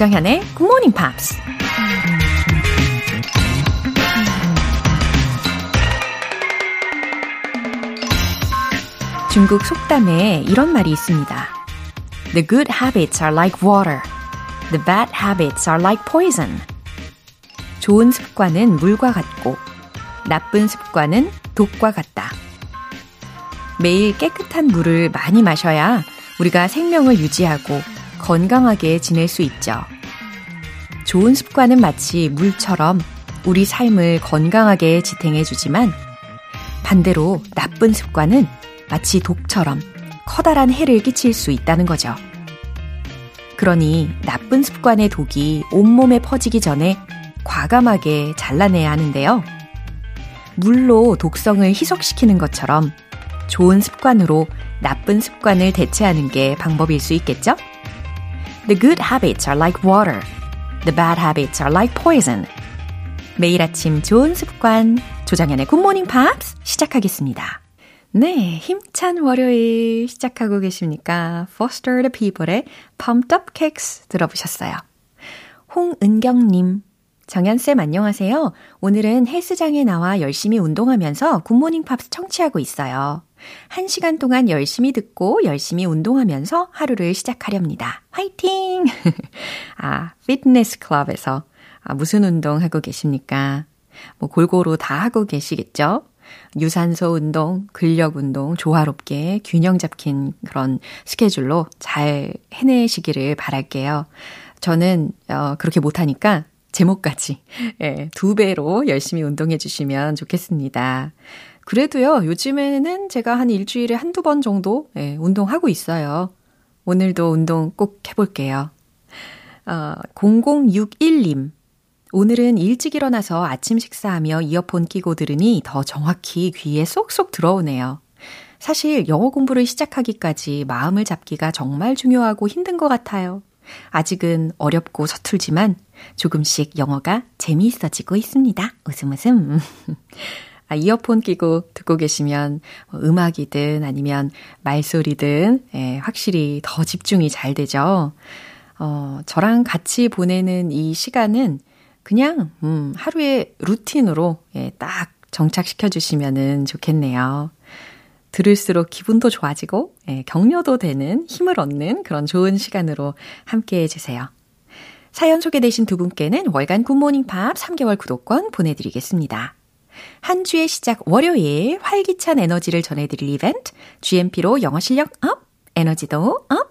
조정현의 Good Morning Pops. 중국 속담에 이런 말이 있습니다. The good habits are like water. The bad habits are like poison. 좋은 습관은 물과 같고 나쁜 습관은 독과 같다. 매일 깨끗한 물을 많이 마셔야 우리가 생명을 유지하고 건강하게 지낼 수 있죠. 좋은 습관은 마치 물처럼 우리 삶을 건강하게 지탱해 주지만 반대로 나쁜 습관은 마치 독처럼 커다란 해를 끼칠 수 있다는 거죠. 그러니 나쁜 습관의 독이 온몸에 퍼지기 전에 과감하게 잘라내야 하는데요. 물로 독성을 희석시키는 것처럼 좋은 습관으로 나쁜 습관을 대체하는 게 방법일 수 있겠죠? The good habits are like water. The bad habits are like poison. 매일 아침 좋은 습관 조장현의 굿모닝 팝스 시작하겠습니다. 네, 힘찬 월요일 시작하고 계십니까? Foster the People의 Pumped Up Cakes 들어보셨어요. 홍은경님, 정연쌤 안녕하세요. 오늘은 헬스장에 나와 열심히 운동하면서 굿모닝 팝스 청취하고 있어요. 한 시간 동안 열심히 듣고 열심히 운동하면서 하루를 시작하렵니다. 화이팅! 아, 피트니스 클럽에서 아, 무슨 운동 하고 계십니까? 뭐 골고루 다 하고 계시겠죠? 유산소 운동, 근력 운동, 조화롭게 균형 잡힌 그런 스케줄로 잘 해내시기를 바랄게요. 저는, 어, 그렇게 못하니까 제목까지, 예, 두 배로 열심히 운동해 주시면 좋겠습니다. 그래도요, 요즘에는 제가 한 일주일에 한두 번 정도, 예, 운동하고 있어요. 오늘도 운동 꼭 해볼게요. 어, 0061님. 오늘은 일찍 일어나서 아침 식사하며 이어폰 끼고 들으니 더 정확히 귀에 쏙쏙 들어오네요. 사실 영어 공부를 시작하기까지 마음을 잡기가 정말 중요하고 힘든 것 같아요. 아직은 어렵고 서툴지만 조금씩 영어가 재미있어지고 있습니다. 웃음 웃음. 아, 이어폰 끼고 듣고 계시면 음악이든 아니면 말소리든 예, 확실히 더 집중이 잘 되죠. 어, 저랑 같이 보내는 이 시간은 그냥 음, 하루의 루틴으로 예, 딱 정착시켜 주시면은 좋겠네요. 들을수록 기분도 좋아지고 예, 격려도 되는 힘을 얻는 그런 좋은 시간으로 함께 해 주세요. 사연 소개되신 두 분께는 월간 굿모닝 팝스 3개월 구독권 보내드리겠습니다. 한 주의 시작 월요일 활기찬 에너지를 전해드릴 이벤트 GMP로 영어 실력 up, 에너지도 up.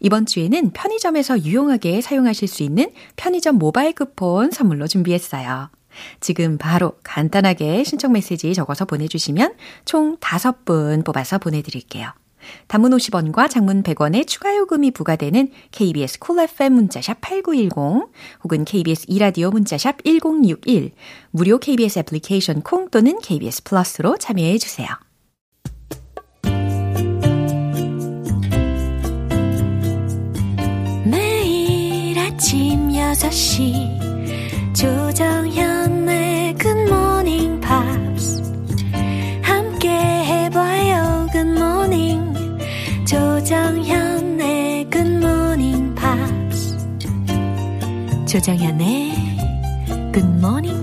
이번 주에는 편의점에서 유용하게 사용하실 수 있는 편의점 모바일 쿠폰 선물로 준비했어요. 지금 바로 간단하게 신청 메시지 적어서 보내주시면 총 5분 뽑아서 보내드릴게요. 단문 50원과 장문 100원의 추가 요금이 부과되는 KBS cool FM 문자샵 8910 혹은 KBS 2라디오 문자샵 1061 무료 KBS 애플리케이션 콩 또는 KBS 플러스로 참여해 주세요. 매일 아침 6시 조정현 조정현의 Good Morning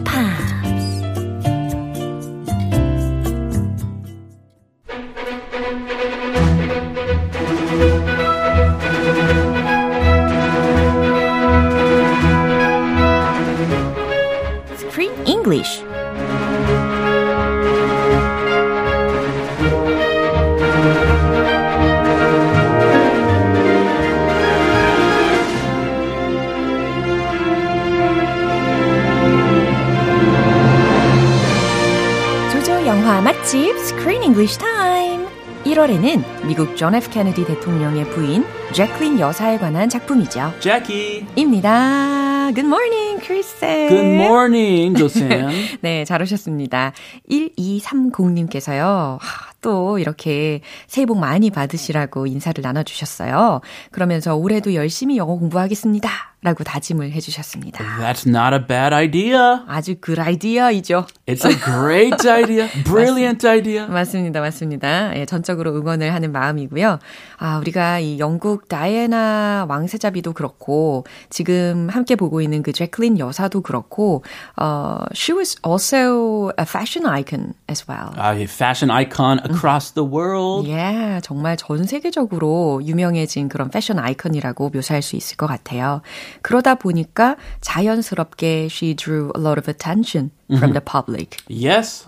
맛집 Screen English Time. 1월에는 미국 존 F 케네디 대통령의 부인 재클린 여사에 관한 작품이죠. Jackie. 입니다. Good morning, Chris. Good morning, 조쌤. 네, 잘 오셨습니다. 1230님께서요. 또 이렇게 새해 복 많이 받으시라고 인사를 나눠주셨어요. 그러면서 올해도 열심히 영어 공부하겠습니다. 라고 다짐을 해주셨습니다. That's not a bad idea. 아주 그 아이디어이죠. It's a great idea. Brilliant idea. 맞습니다, 맞습니다. 예, 전적으로 응원을 하는 마음이고요. 아, 우리가 이 영국 다이애나 왕세자비도 그렇고, 지금 함께 보고 있는 그 제클린 여사도 그렇고, 어, she was also a fashion icon as well. A fashion icon across the world. 예, 정말 전 세계적으로 유명해진 그런 패션 아이콘이라고 묘사할 수 있을 것 같아요. 그러다 보니까 자연스럽게 she drew a lot of attention from the public. Yes.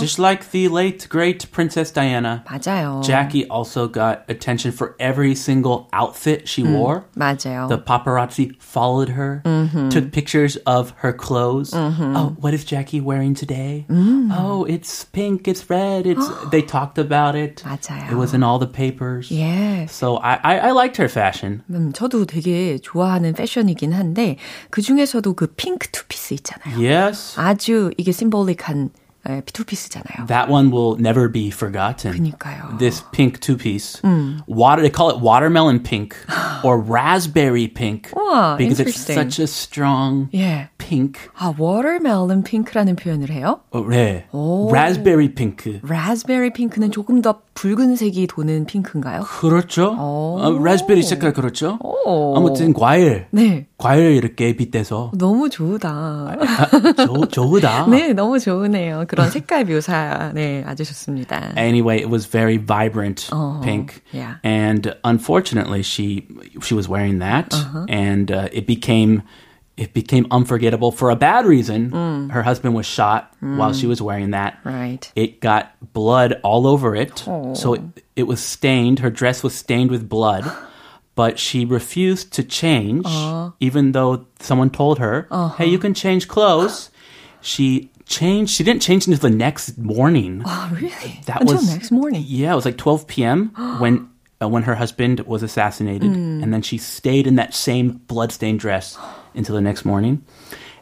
Just like the late, great Princess Diana. 맞아요. Jackie also got attention for every single outfit she wore. 맞아요. The paparazzi followed her, took pictures of her clothes. Oh, what is Jackie wearing today? Oh, it's pink, it's red, it's they talked about it. 맞아요. It was in all the papers. 예. So I, I, I liked her fashion. 음, 저도 되게 좋아하는 패션이긴 한데 그 중에서도 그 핑크 투피스 있잖아요. Yes. 아주 이게 심볼릭한 에, 투피스잖아요. That one will never be forgotten. 그니까요. This pink two piece. Water they call it watermelon pink or raspberry pink. 우와, because interesting. it's such a strong 예. pink. 아, 워터멜론 핑크라는 표현을 해요? 어, 네. 오. raspberry pink. 라즈베리 핑크는 조금 더 붉은색이 도는 핑크인가요? 그렇죠. 오. 어, raspberry 색깔 그렇죠. 오. 아무튼 과일. 네. 과일 이렇게 빗대서 너무 좋다. 좋, 좋다. 네, 너무 좋으네요. 그런 색깔 묘사. 네, 아주 좋습니다. Anyway, it was very vibrant Oh, pink, yeah. and unfortunately, she she was wearing that, Uh-huh. and uh, it became it became unforgettable for a bad reason. Mm. Her husband was shot while she was wearing that. Right. It got blood all over it, Oh. so it, it was stained. Her dress was stained with blood. But she refused to change, Uh-huh. even though someone told her, "Hey, you can change clothes." She changed. She didn't change until the next morning. Oh, really? That Until was next morning. Yeah, it was like 12 p.m. when uh, when her husband was assassinated, Hmm. and then she stayed in that same bloodstained dress until the next morning.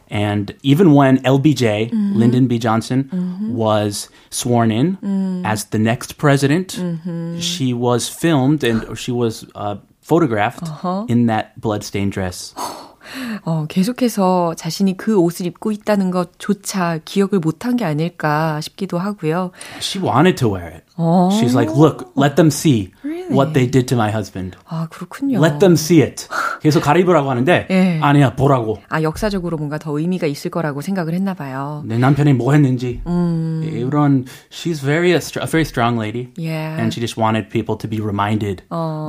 And even when LBJ, Mm-hmm. Lyndon B. Johnson, was sworn in Mm. as the next president, Mm-hmm. she was filmed and she was uh, photographed Uh-huh. in that bloodstained dress. 어, 계속해서 자신이 그 옷을 입고 있다는 것조차 기억을 못한 게 아닐까 싶기도 하고요. She wanted to wear it. Oh. She's like, look, let them see Really? what they did to my husband. 아, 그렇군요. Let them see it. 계속 가리보라고 하는데 예. 아니야 보라고. 아, 역사적으로 뭔가 더 의미가 있을 거라고 생각을 했나 봐요. 내 남편이 뭐 했는지. 음. 이런 she's very a, str- a very strong lady. Yeah. And she just wanted people to be reminded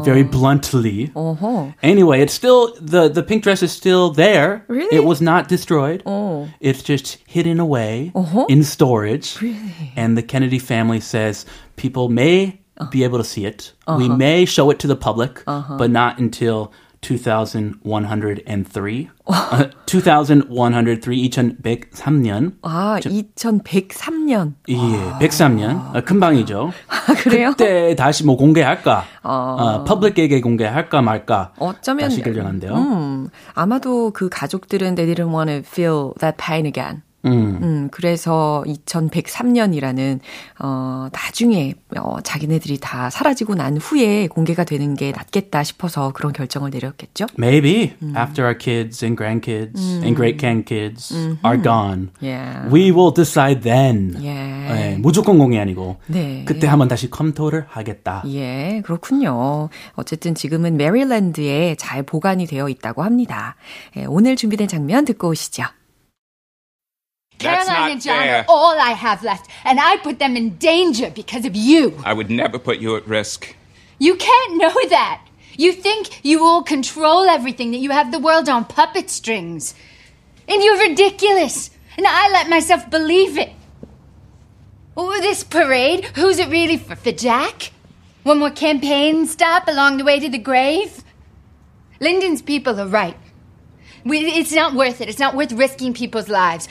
very bluntly. 어허. Anyway, it's still the the pink dress is still there. Really? It was not destroyed. 어. It's just hidden away Uh-huh. in storage. Really? And the Kennedy family says People may Uh. be able to see it. Uh-huh. We may show it to the public, but not until 2103. uh, 2103, 2103년. 아, 2103년. 예, 103년. 어, 금방이죠. 아, 그래요? 그때 다시 뭐 공개할까? 어, 퍼블릭에게 공개할까 말까? 어쩌면 다시 결정한대요. 음, 아마도 그 가족들은 they didn't want to feel that pain again. 음. 그래서 2103년이라는 어 나중에 어 자기네들이 다 사라지고 난 후에 공개가 되는 게 낫겠다 싶어서 그런 결정을 내렸겠죠. Maybe after our kids and grandkids and great grandkids are gone, Yeah. we will decide then. 예. 네, 무조건 공개 아니고 네. 그때 한번 다시 검토를 하겠다. 예, 그렇군요. 어쨌든 지금은 메릴랜드에 잘 보관이 되어 있다고 합니다. 예, 오늘 준비된 장면 듣고 오시죠. That's Caroline and John fair. are all I have left, and I put them in danger because of you. I would never put you at risk. You can't know that. You think you all control everything, that you have the world on puppet strings. And you're ridiculous. And I let myself believe it. Oh, this parade, who's it really for? For Jack? One more campaign stop along the way to the grave? Lyndon's people are right. We, it's not worth it. It's not worth risking people's lives.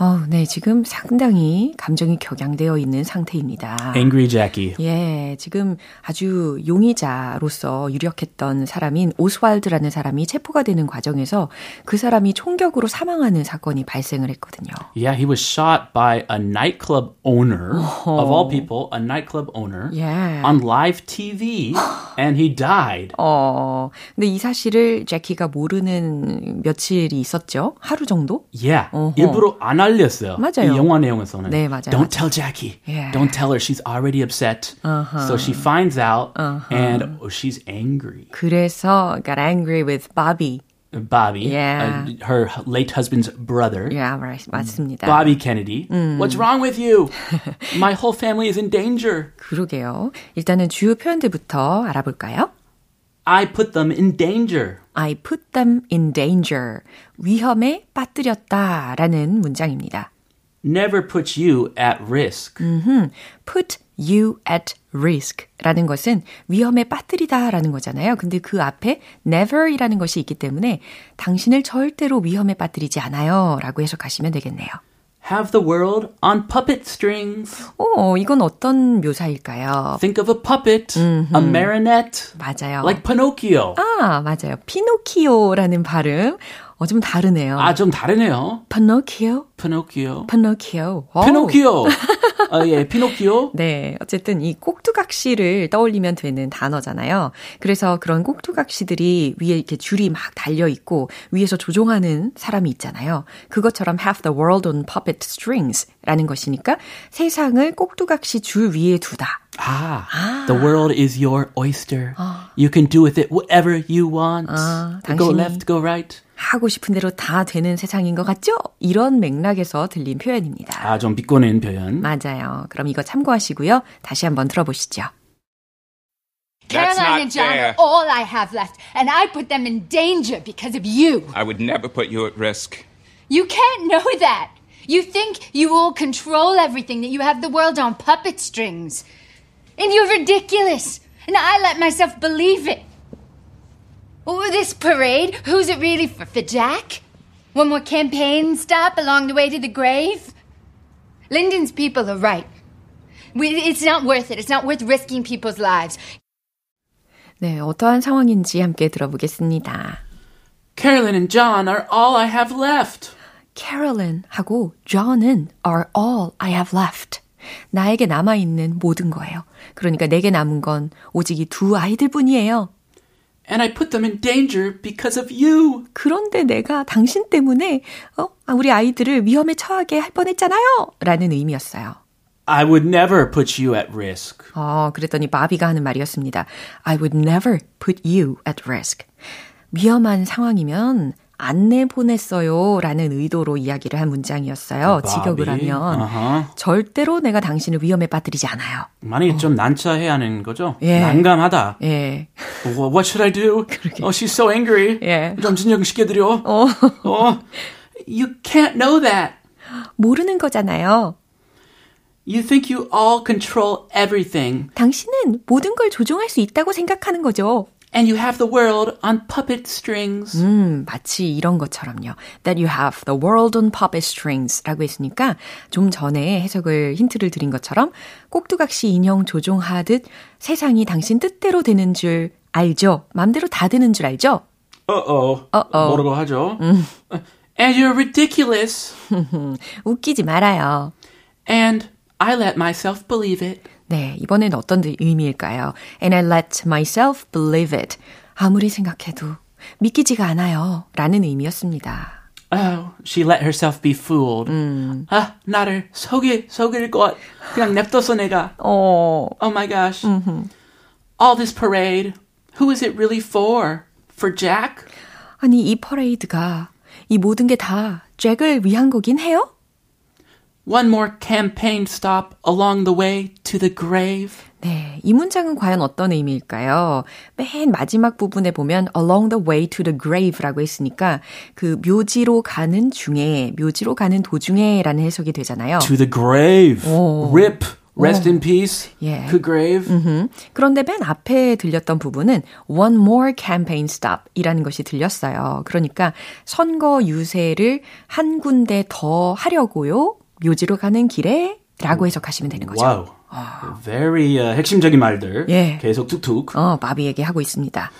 어, 네, 지금 상당히 감정이 격양되어 있는 상태입니다. Angry Jackie. 예, 지금 아주 용의자로서 유력했던 사람인 오스왈드라는 사람이 체포가 되는 과정에서 그 사람이 총격으로 사망하는 사건이 발생을 했거든요. Yeah, he was shot by a nightclub owner, of all people, a nightclub owner, Yeah. on live TV, and he died. 어, 근데 이 사실을 제키가 모르는 며칠이 있었죠. 하루 정도? Yeah, 어허. 일부러 안 알렸어요. 맞아요. 이 영화 내용에서는. 네, 맞아요, Don't 맞아요. tell Jackie. Yeah. Don't tell her. She's already upset. So she finds out, and she's angry. 그래서 got angry with Bobby. Bobby, Yeah. uh, her late husband's brother. Yeah, right, 맞습니다. Bobby Kennedy. What's wrong with you? My whole family is in danger. 그러게요. 일단은 주요 표현들부터 알아볼까요? I put them in danger. I put them in danger. 위험에 빠뜨렸다 라는 문장입니다. Never puts you at risk. put you at risk 라는 것은 위험에 빠뜨리다 라는 거잖아요. 근데 그 앞에 never 이라는 것이 있기 때문에 당신을 절대로 위험에 빠뜨리지 않아요 라고 해석하시면 되겠네요. Have the world on puppet strings. 오, 이건 어떤 묘사일까요? Think of a puppet, a marionette, 맞아요. like Pinocchio. 아, 맞아요. 피노키오라는 발음. 어, 좀 다르네요. 아, 좀 다르네요. 피노키오, Pinocchio. 피노키오. 오. Pinocchio. 아, 예, Pinocchio. 네, 어쨌든 이 꼭두각시를 떠올리면 되는 단어잖아요. 그래서 그런 꼭두각시들이 위에 이렇게 줄이 막 달려 있고 위에서 조종하는 사람이 있잖아요. 그것처럼 have the world on puppet strings라는 것이니까 세상을 꼭두각시 줄 위에 두다. Ah, the world is your oyster. You can do with it whatever you want. 아, go 당신이- left, go right. 하고 싶은 대로 다 되는 세상인 것 같죠? 이런 맥락에서 들린 표현입니다. 아, 좀 비꼬는 표현. 맞아요. 그럼 이거 참고하시고요. 다시 한번 들어보시죠. That's Caroline not and John fair. are all I have left, and I put them in danger because of you. I would never put you at risk. You can't know that. You think you all control everything, that you have the world on puppet strings. And you're ridiculous. And I let myself believe it. Oh, this parade, who's it really for? For Jack? One more campaign stop along the way to the grave? Lyndon's people are right. We, it's not worth it. It's not worth risking people's lives. 네, 어떠한 상황인지 함께 들어보겠습니다. Carolyn and John are all I have left. Carolyn하고 John은 are all I have left. 나에게 남아있는 모든 거예요. 그러니까 내게 남은 건 오직 이 두 아이들 뿐이에요. And I put them in danger because of you. 그런데 내가 당신 때문에 어, 아, 우리 아이들을 위험에 처하게 할 뻔했잖아요. 라는 의미였어요. I would never put you at risk. 어, 그랬더니 바비가 하는 말이었습니다. I would never put you at risk. 위험한 상황이면 안 내 보냈어요. 라는 의도로 이야기를 한 문장이었어요. 바비. 직역을 하면. 아하. 절대로 내가 당신을 위험에 빠뜨리지 않아요. 많이 좀 난처해 하는 거죠? 예. 난감하다. 예. Well, what should I do? Oh, she's so angry. 예. 좀 진정시켜드려. 어, Oh, you can't know that. 모르는 거잖아요. You think you all control everything, 당신은 모든 걸 조종할 수 있다고 생각하는 거죠. And you have the world on puppet strings. 음, 마치 이런 것처럼요. That you have the world on puppet strings 라고 했으니까 좀 전에 해석을 힌트를 드린 것처럼 꼭두각시 인형 조종하듯 세상이 당신 뜻대로 되는 줄 알죠? 맘대로 다 되는 줄 알죠? Uh-oh. Uh-oh. 뭐라고 하죠? And you're ridiculous. 웃기지 말아요. And I let myself believe it. 네, 이번엔 어떤 의미일까요? And I let myself believe it. 아무리 생각해도 믿기지가 않아요. 라는 의미였습니다. Oh, she let herself be fooled. 아, 나를 속이, 속일 것. 그냥 냅뒀어, 내가. 어, Oh my gosh. All this parade. Who is it really for? For Jack? 아니, 이 퍼레이드가 이 모든 게 다 잭을 위한 거긴 해요? One more campaign stop along the way to the grave. 네, 이 문장은 과연 어떤 의미일까요? 맨 마지막 부분에 보면 along the way to the grave라고 했으니까 그 묘지로 가는 중에, 묘지로 가는 도중에라는 해석이 되잖아요. To the grave. 오. Rip. Rest in peace. 예. 그 grave. 음흠. 그런데 맨 앞에 들렸던 부분은 one more campaign stop 이라는 것이 들렸어요. 그러니까 선거 유세를 한 군데 더 하려고요. 묘지로 가는 길에 라고 해석하시면 되는 거죠. Wow. Very uh, 핵심적인 말들. 예. 계속 툭툭. 어, 바비에게 하고 있습니다.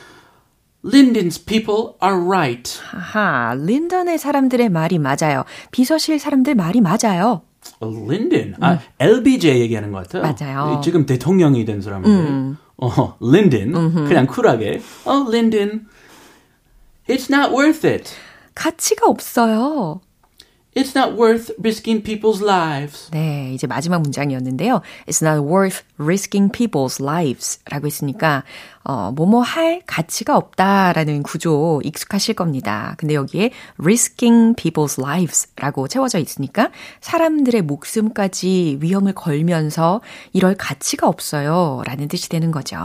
Linden's people are right. 하하, 린던의 사람들의 말이 맞아요. 비서실 사람들 말이 맞아요. Linden. 아, LBJ 얘기하는 것 같아요. 맞아요. 지금 대통령이 된 사람인데. 어, Linden. 그냥 쿨하게. 어, Linden. It's not worth it. 가치가 없어요. It's not worth risking people's lives. 네, 이제 마지막 문장이었는데요. It's not worth risking people's lives 라고 했으니까, 어, 뭐뭐 할 가치가 없다라는 구조 익숙하실 겁니다. 근데 여기에 risking people's lives 라고 채워져 있으니까 사람들의 목숨까지 위험을 걸면서 이럴 가치가 없어요 라는 뜻이 되는 거죠.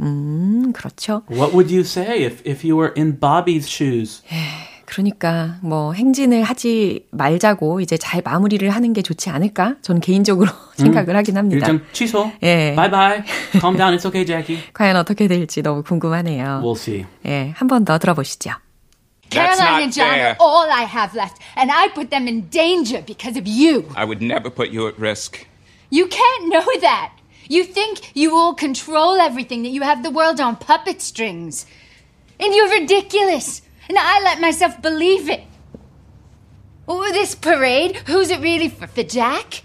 음, 그렇죠. What would you say if, if you were in Bobby's shoes? 그러니까 뭐 행진을 하지 말자고 이제 잘 마무리를 하는 게 좋지 않을까? 저는 개인적으로 생각을 하긴 합니다. 일정 취소. 예. Bye. Calm down. It's okay, Jackie. 과연 어떻게 될지 너무 궁금하네요. We'll see. 예, 한 번 더 들어보시죠. Caroline and John fair. are all I have left, and I put them in danger because of you. I would never put you at risk. You can't know that. You think you will control everything, that you have the world on puppet strings. And you're ridiculous. And I let myself believe it. Oh, this parade, who's it really for? For Jack?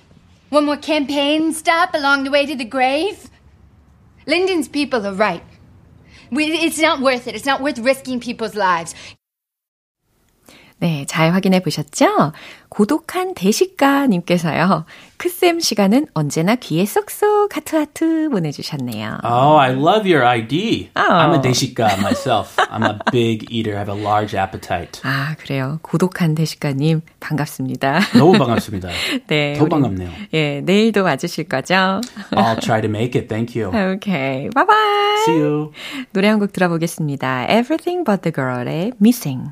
One more campaign stop along the way to the grave? Lyndon's people are right. We, it's not worth it. It's not worth risking people's lives. 네, 잘 확인해 보셨죠? 고독한 대식가님께서요. 크쌤 시간은 언제나 귀에 쏙쏙 하트 하트 보내주셨네요. Oh, I love your ID. Oh. I'm a 대식가 myself. I'm a big eater. I have a large appetite. 아, 그래요. 고독한 대식가님, 반갑습니다. 너무 반갑습니다. 네. 더 우리, 반갑네요. 예, 내일도 와주실 거죠? I'll try to make it. Thank you. 오케이. 바이바이. See you. 노래 한 곡 들어보겠습니다. Everything but the girl의 Missing.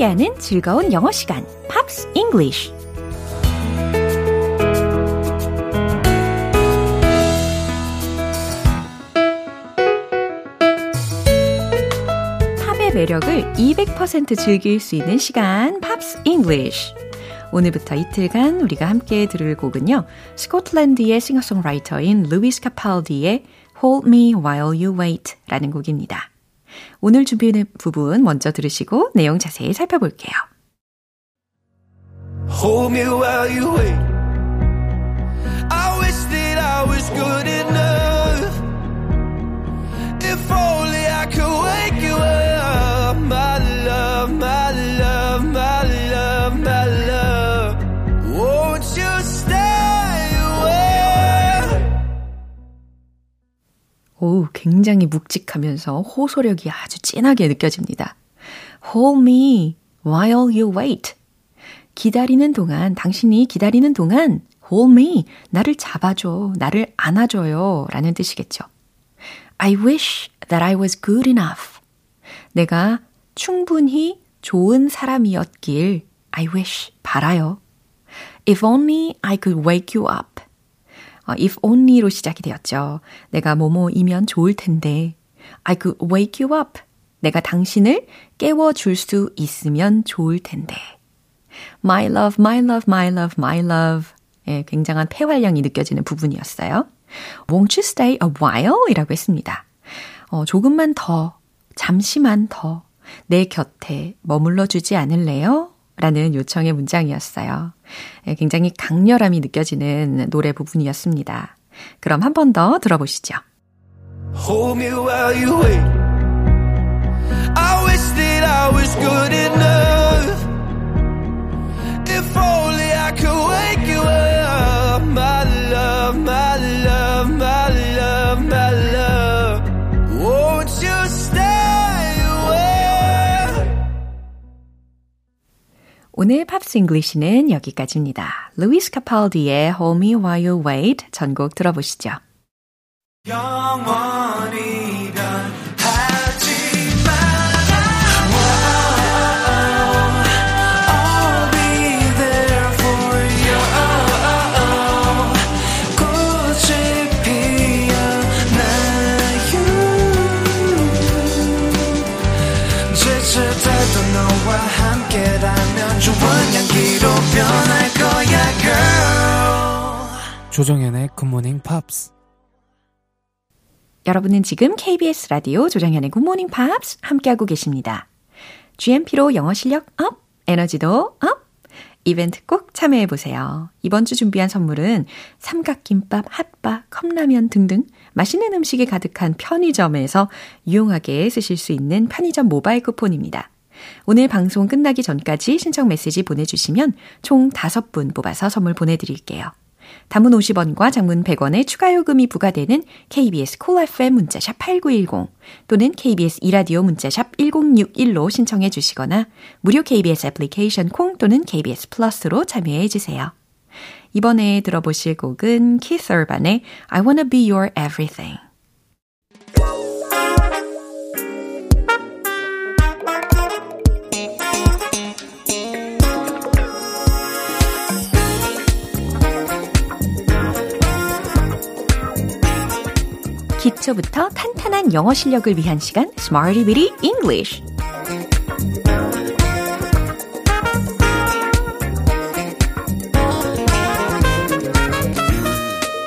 함께하는 즐거운 영어 시간, Pops English. 팝의 매력을 200% 즐길 수 있는 시간, Pops English. 오늘부터 이틀간 우리가 함께 들을 곡은요. 스코틀랜드의 싱어송라이터인 루이스 카팔디의 Hold Me While You Wait 라는 곡입니다. 오늘 준비된 부분 먼저 들으시고 내용 자세히 살펴볼게요. Hold me while you wait. I wish that I was good enough. If only I could wake you up, my 오, 굉장히 묵직하면서 호소력이 아주 진하게 느껴집니다. Hold me while you wait. 기다리는 동안, 당신이 기다리는 동안 hold me, 나를 잡아줘, 나를 안아줘요 라는 뜻이겠죠. I wish that I was good enough. 내가 충분히 좋은 사람이었길 I wish, 바라요. If only I could wake you up. 어, if only로 시작이 되었죠. 내가 뭐뭐이면 좋을 텐데. I could wake you up. 내가 당신을 깨워줄 수 있으면 좋을 텐데. My love, my love, my love, my love. 예, 굉장한 폐활량이 느껴지는 부분이었어요. Won't you stay a while? 이라고 했습니다. 어, 조금만 더, 잠시만 더, 내 곁에 머물러 주지 않을래요? 라는 요청의 문장이었어요. 굉장히 강렬함이 느껴지는 노래 부분이었습니다. 그럼 한 번 더 들어보시죠. Hold me while you wait. I wish that I was good enough. If only I could wake you up. My 오늘 팝스 잉글리시는 여기까지입니다. 루이스 카팔디의 Hold Me While You Wait 전곡 들어보시죠. 영원 함께라면 좋은 향기로 변할 거야 girl 조정현의 Good Morning Pops 여러분은 지금 KBS 라디오 조정현의 Good Morning Pops 함께하고 계십니다. GMP로 영어 실력 up, 에너지도 up! 이벤트 꼭 참여해보세요. 이번 주 준비한 선물은 삼각김밥, 핫바, 컵라면 등등 맛있는 음식이 가득한 편의점에서 유용하게 쓰실 수 있는 편의점 모바일 쿠폰입니다. 오늘 방송 끝나기 전까지 신청 메시지 보내주시면 총 5분 뽑아서 선물 보내드릴게요. 단문 50원과 장문 100원의 추가 요금이 부과되는 KBS 콜 cool FM 문자샵 8910 또는 KBS 이라디오 문자샵 1061로 신청해 주시거나 무료 KBS 애플리케이션 콩 또는 KBS 플러스로 참여해 주세요. 이번에 들어보실 곡은 Keith Urban의 I Wanna Be Your Everything 기초부터 탄탄한 영어 실력을 위한 시간 Smarty Bitty English.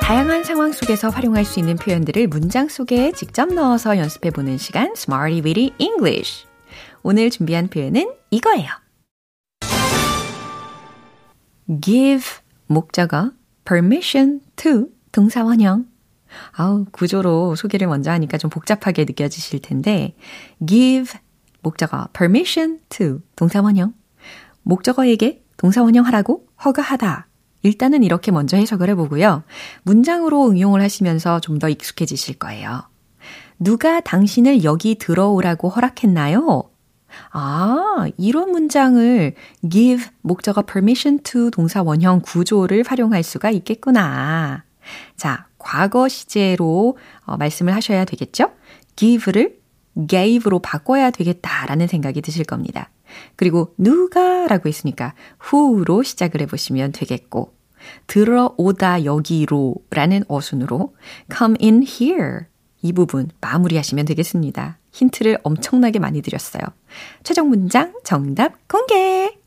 다양한 상황 속에서 활용할 수 있는 표현들을 문장 속에 직접 넣어서 연습해 보는 시간 Smarty Bitty English. 오늘 준비한 표현은 이거예요. give 목적어 permission to 동사원형 아우, 구조로 소개를 먼저 하니까 좀 복잡하게 느껴지실 텐데, give, 목적어, permission to, 동사원형. 목적어에게 동사원형 하라고 허가하다. 일단은 이렇게 먼저 해석을 해보고요. 문장으로 응용을 하시면서 좀 더 익숙해지실 거예요. 누가 당신을 여기 들어오라고 허락했나요? 아, 이런 문장을 give 목적어 permission to 동사 원형 구조를 활용할 수가 있겠구나. 자, 과거 시제로 어, 말씀을 하셔야 되겠죠? give를 gave로 바꿔야 되겠다라는 생각이 드실 겁니다. 그리고 누가 라고 했으니까 who로 시작을 해보시면 되겠고 들어오다 여기로 라는 어순으로 come in here 이 부분 마무리하시면 되겠습니다. 힌트를 엄청나게 많이 드렸어요. 최종 문장 정답 공개!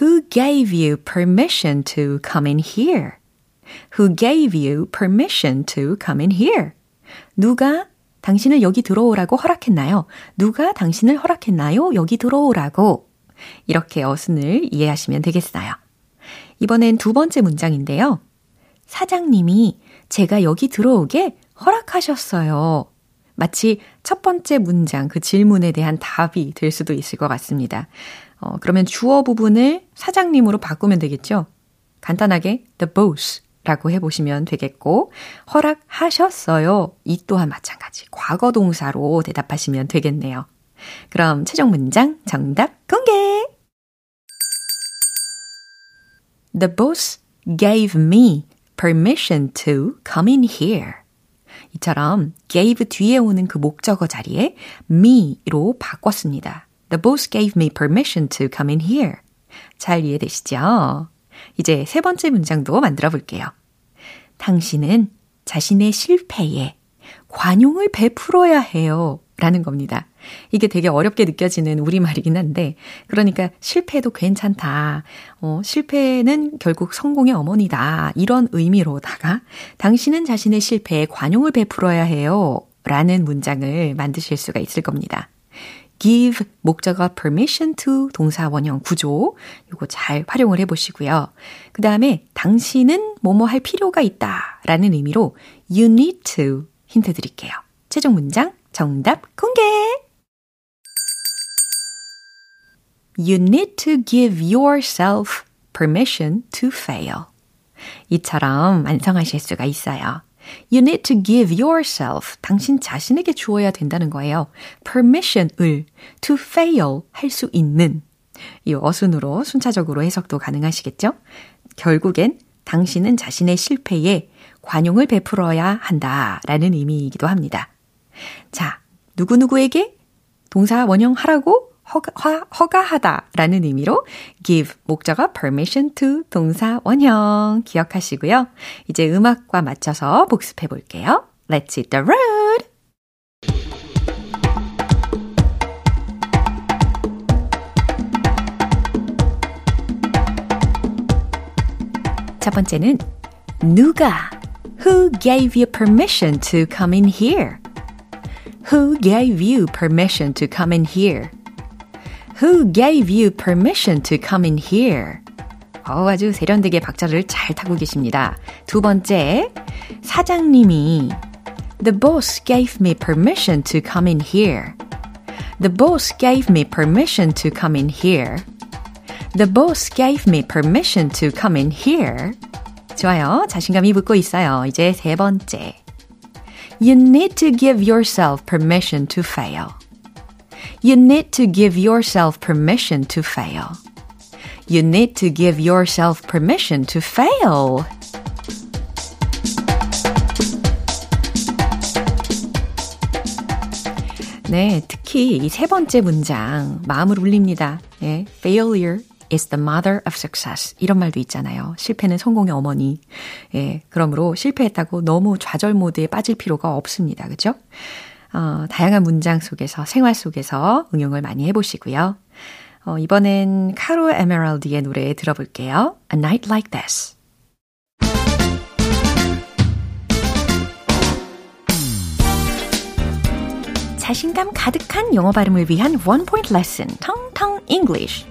Who gave you permission to come in here? Who gave you permission to come in here? 누가 당신을 여기 들어오라고 허락했나요? 누가 당신을 허락했나요? 여기 들어오라고. 이렇게 어순을 이해하시면 되겠어요. 이번엔 두 번째 문장인데요. 사장님이 제가 여기 들어오게 허락하셨어요. 마치 첫 번째 문장 그 질문에 대한 답이 될 수도 있을 것 같습니다. 어, 그러면 주어 부분을 사장님으로 바꾸면 되겠죠? 간단하게 the boss 라고 해보시면 되겠고, 허락하셨어요. 이 또한 마찬가지. 과거 동사로 대답하시면 되겠네요. 그럼 최종 문장 정답 공개! The boss gave me permission to come in here. 이처럼 gave 뒤에 오는 그 목적어 자리에 me로 바꿨습니다. The boss gave me permission to come in here. 잘 이해되시죠? 이제 세 번째 문장도 만들어 볼게요. 당신은 자신의 실패에 관용을 베풀어야 해요. 라는 겁니다. 이게 되게 어렵게 느껴지는 우리말이긴 한데, 그러니까 실패도 괜찮다. 어, 실패는 결국 성공의 어머니다. 이런 의미로다가, 당신은 자신의 실패에 관용을 베풀어야 해요. 라는 문장을 만드실 수가 있을 겁니다. Give 목적어 permission to 동사 원형 구조 요거 잘 활용을 해 보시고요. 그 다음에 당신은 뭐뭐 할 필요가 있다 라는 의미로 you need to 힌트 드릴게요. 최종 문장 정답 공개! You need to give yourself permission to fail. 이처럼 완성하실 수가 있어요. You need to give yourself, 당신 자신에게 주어야 된다는 거예요. permission을 to fail 할 수 있는 이 어순으로 순차적으로 해석도 가능하시겠죠? 결국엔 당신은 자신의 실패에 관용을 베풀어야 한다라는 의미이기도 합니다. 자, 누구누구에게 동사 원형 하라고 허가, 허가하다라는 의미로 give 목적어 permission to 동사 원형 기억하시고요. 이제 음악과 맞춰서 복습해 볼게요. Let's hit the road! 첫 번째는 누가 Who gave you permission to come in here? Who gave you permission to come in here? Who gave you permission to come in here? 어, 아주 세련되게 박자를 잘 타고 계십니다. 두 번째, 사장님이 The boss gave me permission to come in here. The boss gave me permission to come in here. The boss gave me permission to come in here. 좋아요. 자신감이 붙고 있어요. 이제 세 번째. You need to give yourself permission to fail. You need to give yourself permission to fail. You need to give yourself permission to fail. 네, 특히 이 세 번째 문장 마음을 울립니다. 예, failure is the mother of success. 이런 말도 있잖아요. 실패는 성공의 어머니. 예, 그러므로 실패했다고 너무 좌절 모드에 빠질 필요가 없습니다. 그죠? 어, 다양한 문장 속에서, 생활 속에서 응용을 많이 해보시고요. 어, 이번엔 카로 에메랄드의 노래 들어볼게요. A Night Like This. 자신감 가득한 영어 발음을 위한 원 포인트 레슨, 텅텅 English.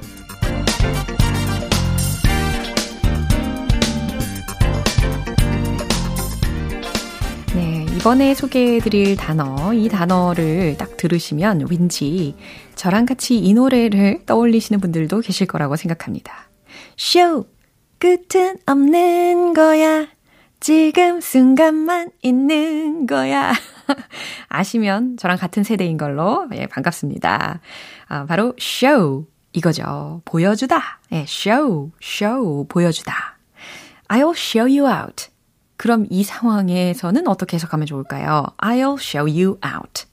이번에 소개해드릴 단어, 이 단어를 딱 들으시면 왠지 저랑 같이 이 노래를 떠올리시는 분들도 계실 거라고 생각합니다. 쇼! 끝은 없는 거야. 지금 순간만 있는 거야. 아시면 저랑 같은 세대인 걸로 예, 반갑습니다. 아, 바로 show 이거죠. 보여주다. 예, show, show 보여주다. I'll show you out. 그럼 이 상황에서는 어떻게 해석하면 좋을까요? I'll show you out.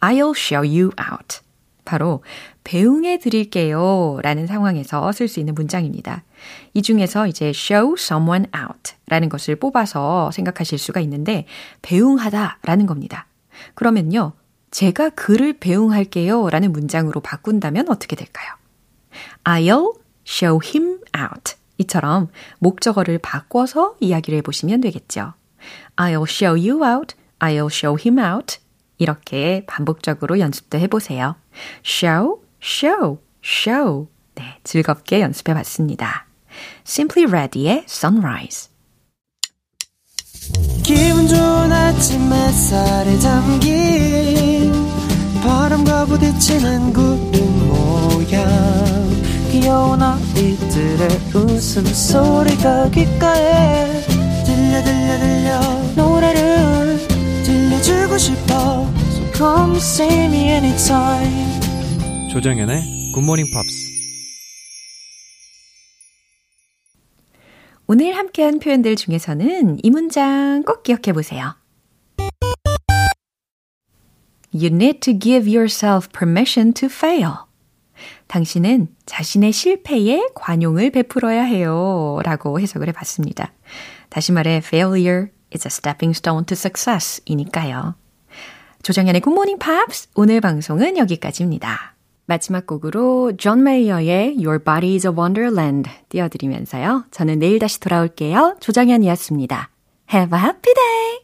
I'll show you out. 바로 배웅해 드릴게요 라는 상황에서 쓸 수 있는 문장입니다. 이 중에서 이제 show someone out 라는 것을 뽑아서 생각하실 수가 있는데 배웅하다 라는 겁니다. 그러면요. 제가 그를 배웅할게요 라는 문장으로 바꾼다면 어떻게 될까요? I'll show him out. 이처럼 목적어를 바꿔서 이야기를 해보시면 되겠죠. I'll show you out. I'll show him out. 이렇게 반복적으로 연습도 해보세요. show, show, show. 네, 즐겁게 연습해 봤습니다. Simply Ready의 Sunrise. 기분 좋은 아침 햇살에 담긴 바람과 부딪히는 구름 아이들의 웃음소리가 귓가에 들려 들려 들려 노래를 들려주고 싶어 So come see me anytime 조정연의 굿모닝 팝스 오늘 함께한 표현들 중에서는 이 문장 꼭 기억해 보세요. You need to give yourself permission to fail. 당신은 자신의 실패에 관용을 베풀어야 해요. 라고 해석을 해봤습니다. 다시 말해, failure is a stepping stone to success 이니까요. 조정현의 Good Morning Pops 오늘 방송은 여기까지입니다. 마지막 곡으로 존 메이어의 Your Body is a Wonderland 띄워드리면서요. 저는 내일 다시 돌아올게요. 조정현이었습니다. Have a happy day!